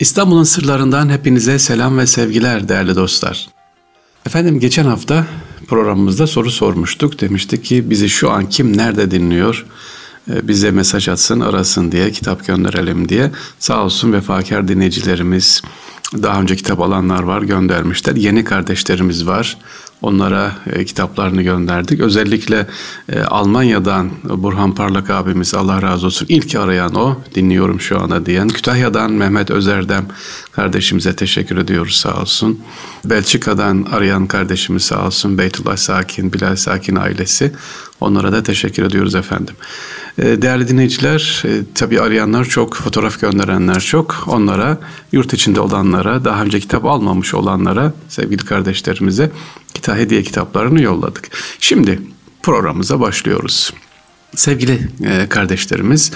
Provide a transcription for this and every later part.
İstanbul'un sırlarından hepinize selam ve sevgiler değerli dostlar. Efendim geçen hafta programımızda soru sormuştuk. Demiştik ki bizi şu an kim nerede dinliyor? Ee, bize mesaj atsın, arasın diye, kitap gönderelim diye. Sağ olsun vefakar dinleyicilerimiz, daha önce kitap alanlar var göndermişler. Yeni kardeşlerimiz var. Onlara e, kitaplarını gönderdik. Özellikle e, Almanya'dan Burhan Parlak abimiz Allah razı olsun ilk arayan o dinliyorum şu anda diyen. Kütahya'dan Mehmet Özerdem kardeşimize teşekkür ediyoruz sağ olsun. Belçika'dan arayan kardeşimiz sağ olsun. Beytullah Sakin, Bilal Sakin ailesi. Onlara da teşekkür ediyoruz efendim. E, değerli dinleyiciler, e, tabii arayanlar çok, fotoğraf gönderenler çok. Onlara, yurt içinde olanlara, daha önce kitap almamış olanlara, sevgili kardeşlerimize kitap hediye kitaplarını yolladık. Şimdi programımıza başlıyoruz. Sevgili e, kardeşlerimiz,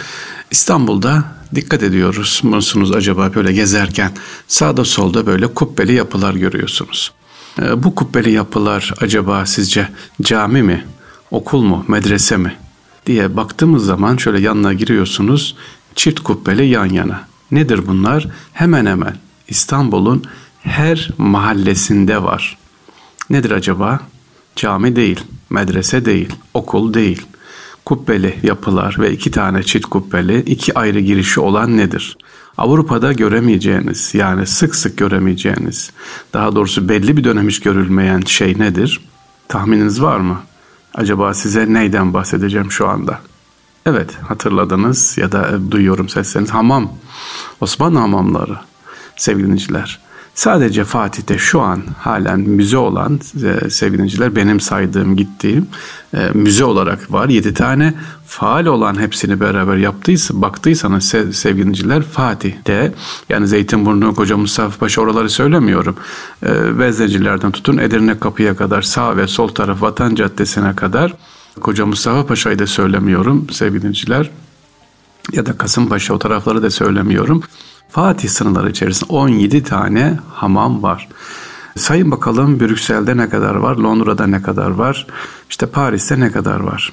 İstanbul'da dikkat ediyoruz musunuz acaba böyle gezerken sağda solda böyle kubbeli yapılar görüyorsunuz. Bu kubbeli yapılar acaba sizce cami mi, okul mu, medrese mi? diye baktığımız zaman şöyle yanına giriyorsunuz. Çift kubbeli yan yana. Nedir bunlar? Hemen hemen İstanbul'un her mahallesinde var. Nedir acaba? Cami değil, medrese değil, okul değil. Kubbeli yapılar ve iki tane çift kubbeli, iki ayrı girişi olan nedir? Avrupa'da göremeyeceğiniz, yani sık sık göremeyeceğiniz, daha doğrusu belli bir dönem hiç görülmeyen şey nedir? Tahmininiz var mı? Acaba size neyden bahsedeceğim şu anda? Evet hatırladınız ya da duyuyorum sesleriniz. Hamam. Osmanlı hamamları sevgiliciler. Sadece Fatih'te şu an halen müze olan e, sevgiliciler benim saydığım gittiğim e, müze olarak var. Yedi tane faal olan hepsini beraber yaptıysa baktıysanız sev, sevgiliciler Fatih'te yani Zeytinburnu, Koca Mustafa Paşa oraları söylemiyorum. E, Veznecilerden tutun Edirne Kapı'ya kadar sağ ve sol taraf Vatan Caddesi'ne kadar Koca Mustafa Paşa'yı da söylemiyorum sevgiliciler ya da Kasımpaşa o tarafları da söylemiyorum. Fatih sınırları içerisinde 17 tane hamam var. Sayın bakalım Brüksel'de ne kadar var, Londra'da ne kadar var, işte Paris'te ne kadar var.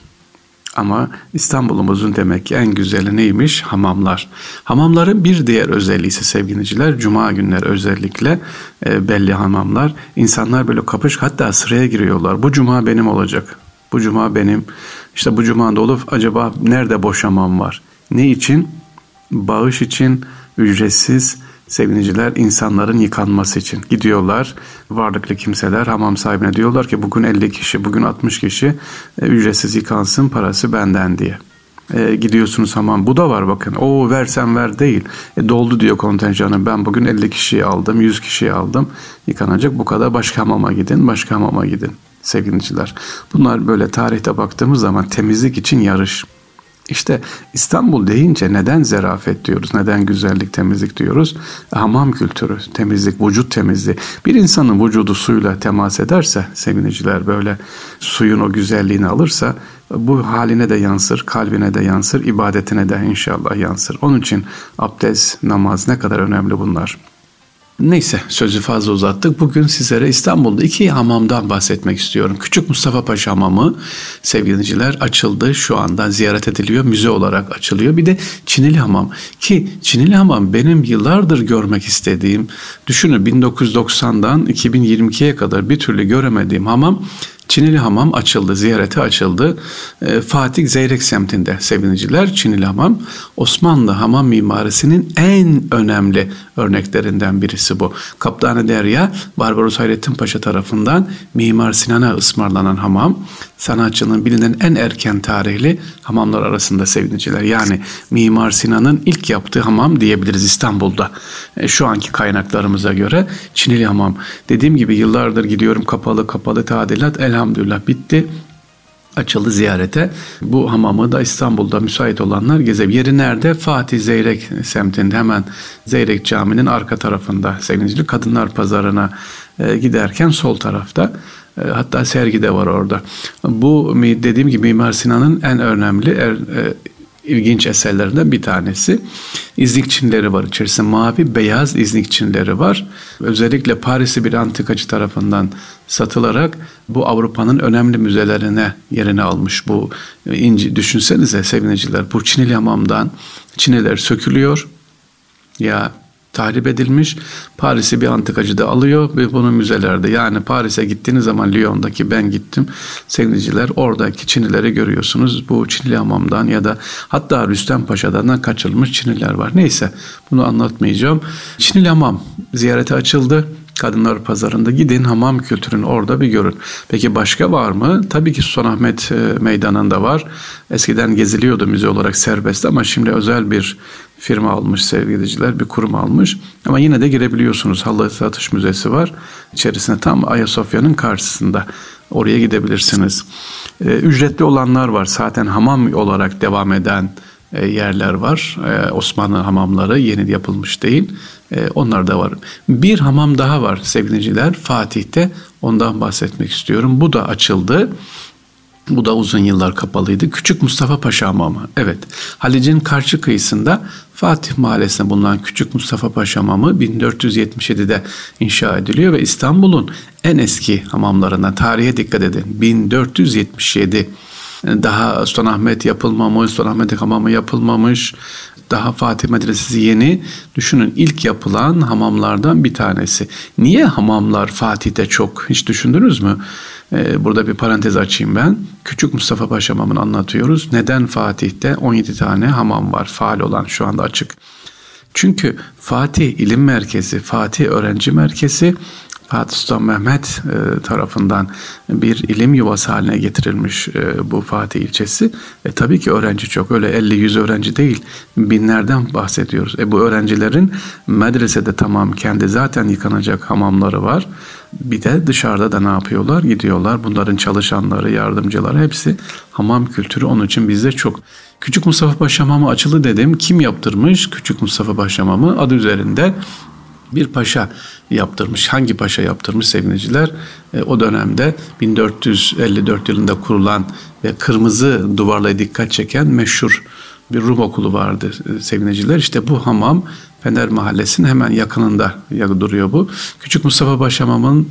Ama İstanbul'umuzun demek ki en güzeli neymiş? Hamamlar. Hamamların bir diğer özelliği ise sevgiliciler, cuma günleri özellikle e, belli hamamlar. İnsanlar böyle kapış hatta sıraya giriyorlar. Bu cuma benim olacak. Bu cuma benim. İşte bu cuma dolu acaba nerede boş hamam var? Ne için? Bağış için, ücretsiz seviniciler insanların yıkanması için gidiyorlar. Varlıklı kimseler hamam sahibine diyorlar ki bugün 50 kişi, bugün 60 kişi e, ücretsiz yıkansın parası benden diye. E, gidiyorsunuz hamam bu da var bakın. O versen ver değil. E, doldu diyor kontenjanı. Ben bugün 50 kişiyi aldım, 100 kişiyi aldım. Yıkanacak bu kadar başka hamama gidin, başka hamama gidin sevgiliciler. Bunlar böyle tarihte baktığımız zaman temizlik için yarış. İşte İstanbul deyince neden zerafet diyoruz, neden güzellik, temizlik diyoruz? Hamam kültürü, temizlik, vücut temizliği. Bir insanın vücudu suyla temas ederse, seviniciler böyle suyun o güzelliğini alırsa, bu haline de yansır, kalbine de yansır, ibadetine de inşallah yansır. Onun için abdest, namaz ne kadar önemli bunlar. Neyse sözü fazla uzattık. Bugün sizlere İstanbul'da iki hamamdan bahsetmek istiyorum. Küçük Mustafa Paşa Hamamı sevgiliciler açıldı. Şu anda ziyaret ediliyor. Müze olarak açılıyor. Bir de Çinili Hamam. Ki Çinili Hamam benim yıllardır görmek istediğim, düşünün 1990'dan 2022'ye kadar bir türlü göremediğim hamam Çinili Hamam açıldı, ziyarete açıldı. E, Fatih Zeyrek semtinde seviniciler Çinili Hamam Osmanlı hamam mimarisinin en önemli örneklerinden birisi bu. Kaptanı Derya Barbaros Hayrettin Paşa tarafından Mimar Sinan'a ısmarlanan hamam sanatçının bilinen en erken tarihli hamamlar arasında seviniciler. Yani Mimar Sinan'ın ilk yaptığı hamam diyebiliriz İstanbul'da. E, şu anki kaynaklarımıza göre Çinili Hamam. Dediğim gibi yıllardır gidiyorum kapalı kapalı tadilat elhamdülillah bitti açıldı ziyarete. Bu hamamı da İstanbul'da müsait olanlar gezebilir. Yeri nerede? Fatih Zeyrek semtinde hemen Zeyrek Camii'nin arka tarafında sevgili kadınlar pazarına e, giderken sol tarafta. E, hatta sergi de var orada. Bu dediğim gibi Mimar Sinan'ın en önemli er, e, ilginç eserlerinden bir tanesi. İznik Çinleri var içerisinde mavi beyaz İznik Çinleri var. Özellikle Paris'i bir antikacı tarafından satılarak bu Avrupa'nın önemli müzelerine yerini almış bu inci. Düşünsenize sevineciler bu Çinili hamamdan Çiniler sökülüyor ya tahrip edilmiş. Paris'i bir antikacı da alıyor ve bunu müzelerde yani Paris'e gittiğiniz zaman Lyon'daki ben gittim sevgiliciler oradaki Çinileri görüyorsunuz. Bu Çinili hamamdan ya da hatta Rüstem Paşa'dan kaçırılmış Çiniler var. Neyse bunu anlatmayacağım. Çinili hamam ziyarete açıldı. Kadınlar Pazarı'nda gidin hamam kültürünü orada bir görün. Peki başka var mı? Tabii ki Sultanahmet e, Meydanı'nda var. Eskiden geziliyordu müze olarak serbest ama şimdi özel bir firma almış sevgiliciler, bir kurum almış. Ama yine de girebiliyorsunuz. Halı Satış Müzesi var. İçerisinde tam Ayasofya'nın karşısında. Oraya gidebilirsiniz. Ee, ücretli olanlar var. Zaten hamam olarak devam eden e, yerler var. E, Osmanlı hamamları yeni yapılmış değil. E, onlar da var. Bir hamam daha var sevgiliciler Fatih'te. Ondan bahsetmek istiyorum. Bu da açıldı. Bu da uzun yıllar kapalıydı. Küçük Mustafa Paşa Hamamı. Evet. Halic'in karşı kıyısında Fatih Mahallesi'nde bulunan Küçük Mustafa Paşa Hamamı 1477'de inşa ediliyor ve İstanbul'un en eski hamamlarından tarihe dikkat edin. 1477 daha Sultanahmet yapılmamış, Sultanahmet Hamamı yapılmamış. Daha Fatih Medresesi yeni. Düşünün ilk yapılan hamamlardan bir tanesi. Niye hamamlar Fatih'te çok? Hiç düşündünüz mü? Ee, burada bir parantez açayım ben. Küçük Mustafa Paşa Hamamı'nı anlatıyoruz. Neden Fatih'te 17 tane hamam var faal olan şu anda açık? Çünkü Fatih İlim Merkezi, Fatih Öğrenci Merkezi Fatih Sultan Mehmet e, tarafından bir ilim yuvası haline getirilmiş e, bu Fatih ilçesi. E, tabii ki öğrenci çok. Öyle 50-100 öğrenci değil. Binlerden bahsediyoruz. E, bu öğrencilerin medresede tamam kendi zaten yıkanacak hamamları var. Bir de dışarıda da ne yapıyorlar? Gidiyorlar. Bunların çalışanları, yardımcıları hepsi hamam kültürü onun için bizde çok. Küçük Mustafa Paşa Hamamı açıldı dedim. Kim yaptırmış Küçük Mustafa Paşa Hamamı? Adı üzerinde bir paşa yaptırmış. Hangi paşa yaptırmış sevgiliciler? E, o dönemde 1454 yılında kurulan ve kırmızı duvarla dikkat çeken meşhur bir Rum okulu vardı e. İşte bu hamam Fener Mahallesi'nin hemen yakınında duruyor bu. Küçük Mustafa Paşa Hamam'ın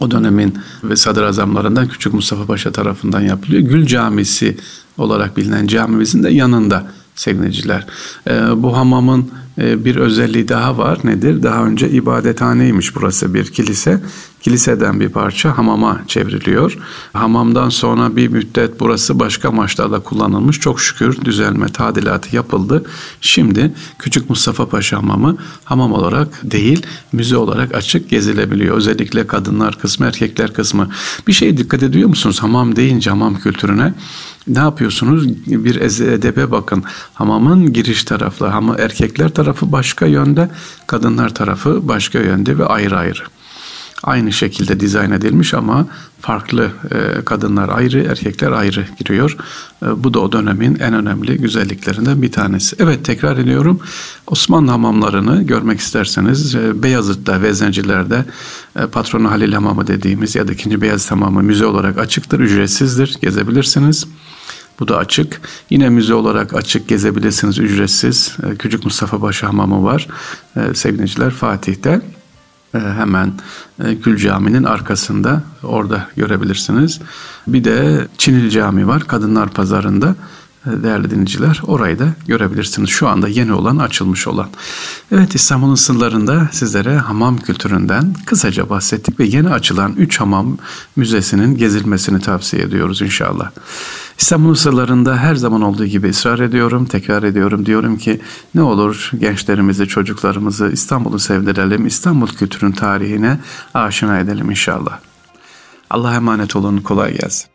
o dönemin ve sadrazamlarından Küçük Mustafa Paşa tarafından yapılıyor. Gül Camisi olarak bilinen camimizin de yanında sevgiliciler. E, bu hamamın ee, bir özelliği daha var. Nedir? Daha önce ibadethaneymiş burası bir kilise. Kiliseden bir parça hamama çevriliyor. Hamamdan sonra bir müddet burası başka amaçlarla kullanılmış. Çok şükür düzelme, tadilatı yapıldı. Şimdi Küçük Mustafa Paşa Hamamı hamam olarak değil, müze olarak açık gezilebiliyor. Özellikle kadınlar kısmı, erkekler kısmı. Bir şey dikkat ediyor musunuz? Hamam deyince hamam kültürüne ne yapıyorsunuz? Bir edebe bakın. Hamamın giriş tarafı, ama erkekler tarafı başka yönde, kadınlar tarafı başka yönde ve ayrı ayrı. Aynı şekilde dizayn edilmiş ama farklı e, kadınlar ayrı, erkekler ayrı giriyor. E, bu da o dönemin en önemli güzelliklerinden bir tanesi. Evet tekrar ediyorum. Osmanlı hamamlarını görmek isterseniz e, Beyazıt'ta, Veznenciler'de e, Patronu Halil Hamamı dediğimiz ya da 2. Beyazıt Hamamı müze olarak açıktır, ücretsizdir, gezebilirsiniz. Bu da açık. Yine müze olarak açık gezebilirsiniz ücretsiz. Ee, Küçük Mustafa Paşa Hamamı var. Ee, sevgiliciler Fatih'te. Ee, hemen e, Gül Cami'nin arkasında orada görebilirsiniz. Bir de Çinil Cami var Kadınlar Pazarı'nda değerli dinleyiciler orayı da görebilirsiniz. Şu anda yeni olan açılmış olan. Evet İstanbul'un sınırlarında sizlere hamam kültüründen kısaca bahsettik ve yeni açılan 3 hamam müzesinin gezilmesini tavsiye ediyoruz inşallah. İstanbul'un sırlarında her zaman olduğu gibi ısrar ediyorum, tekrar ediyorum. Diyorum ki ne olur gençlerimizi, çocuklarımızı İstanbul'u sevdirelim, İstanbul kültürün tarihine aşina edelim inşallah. Allah'a emanet olun, kolay gelsin.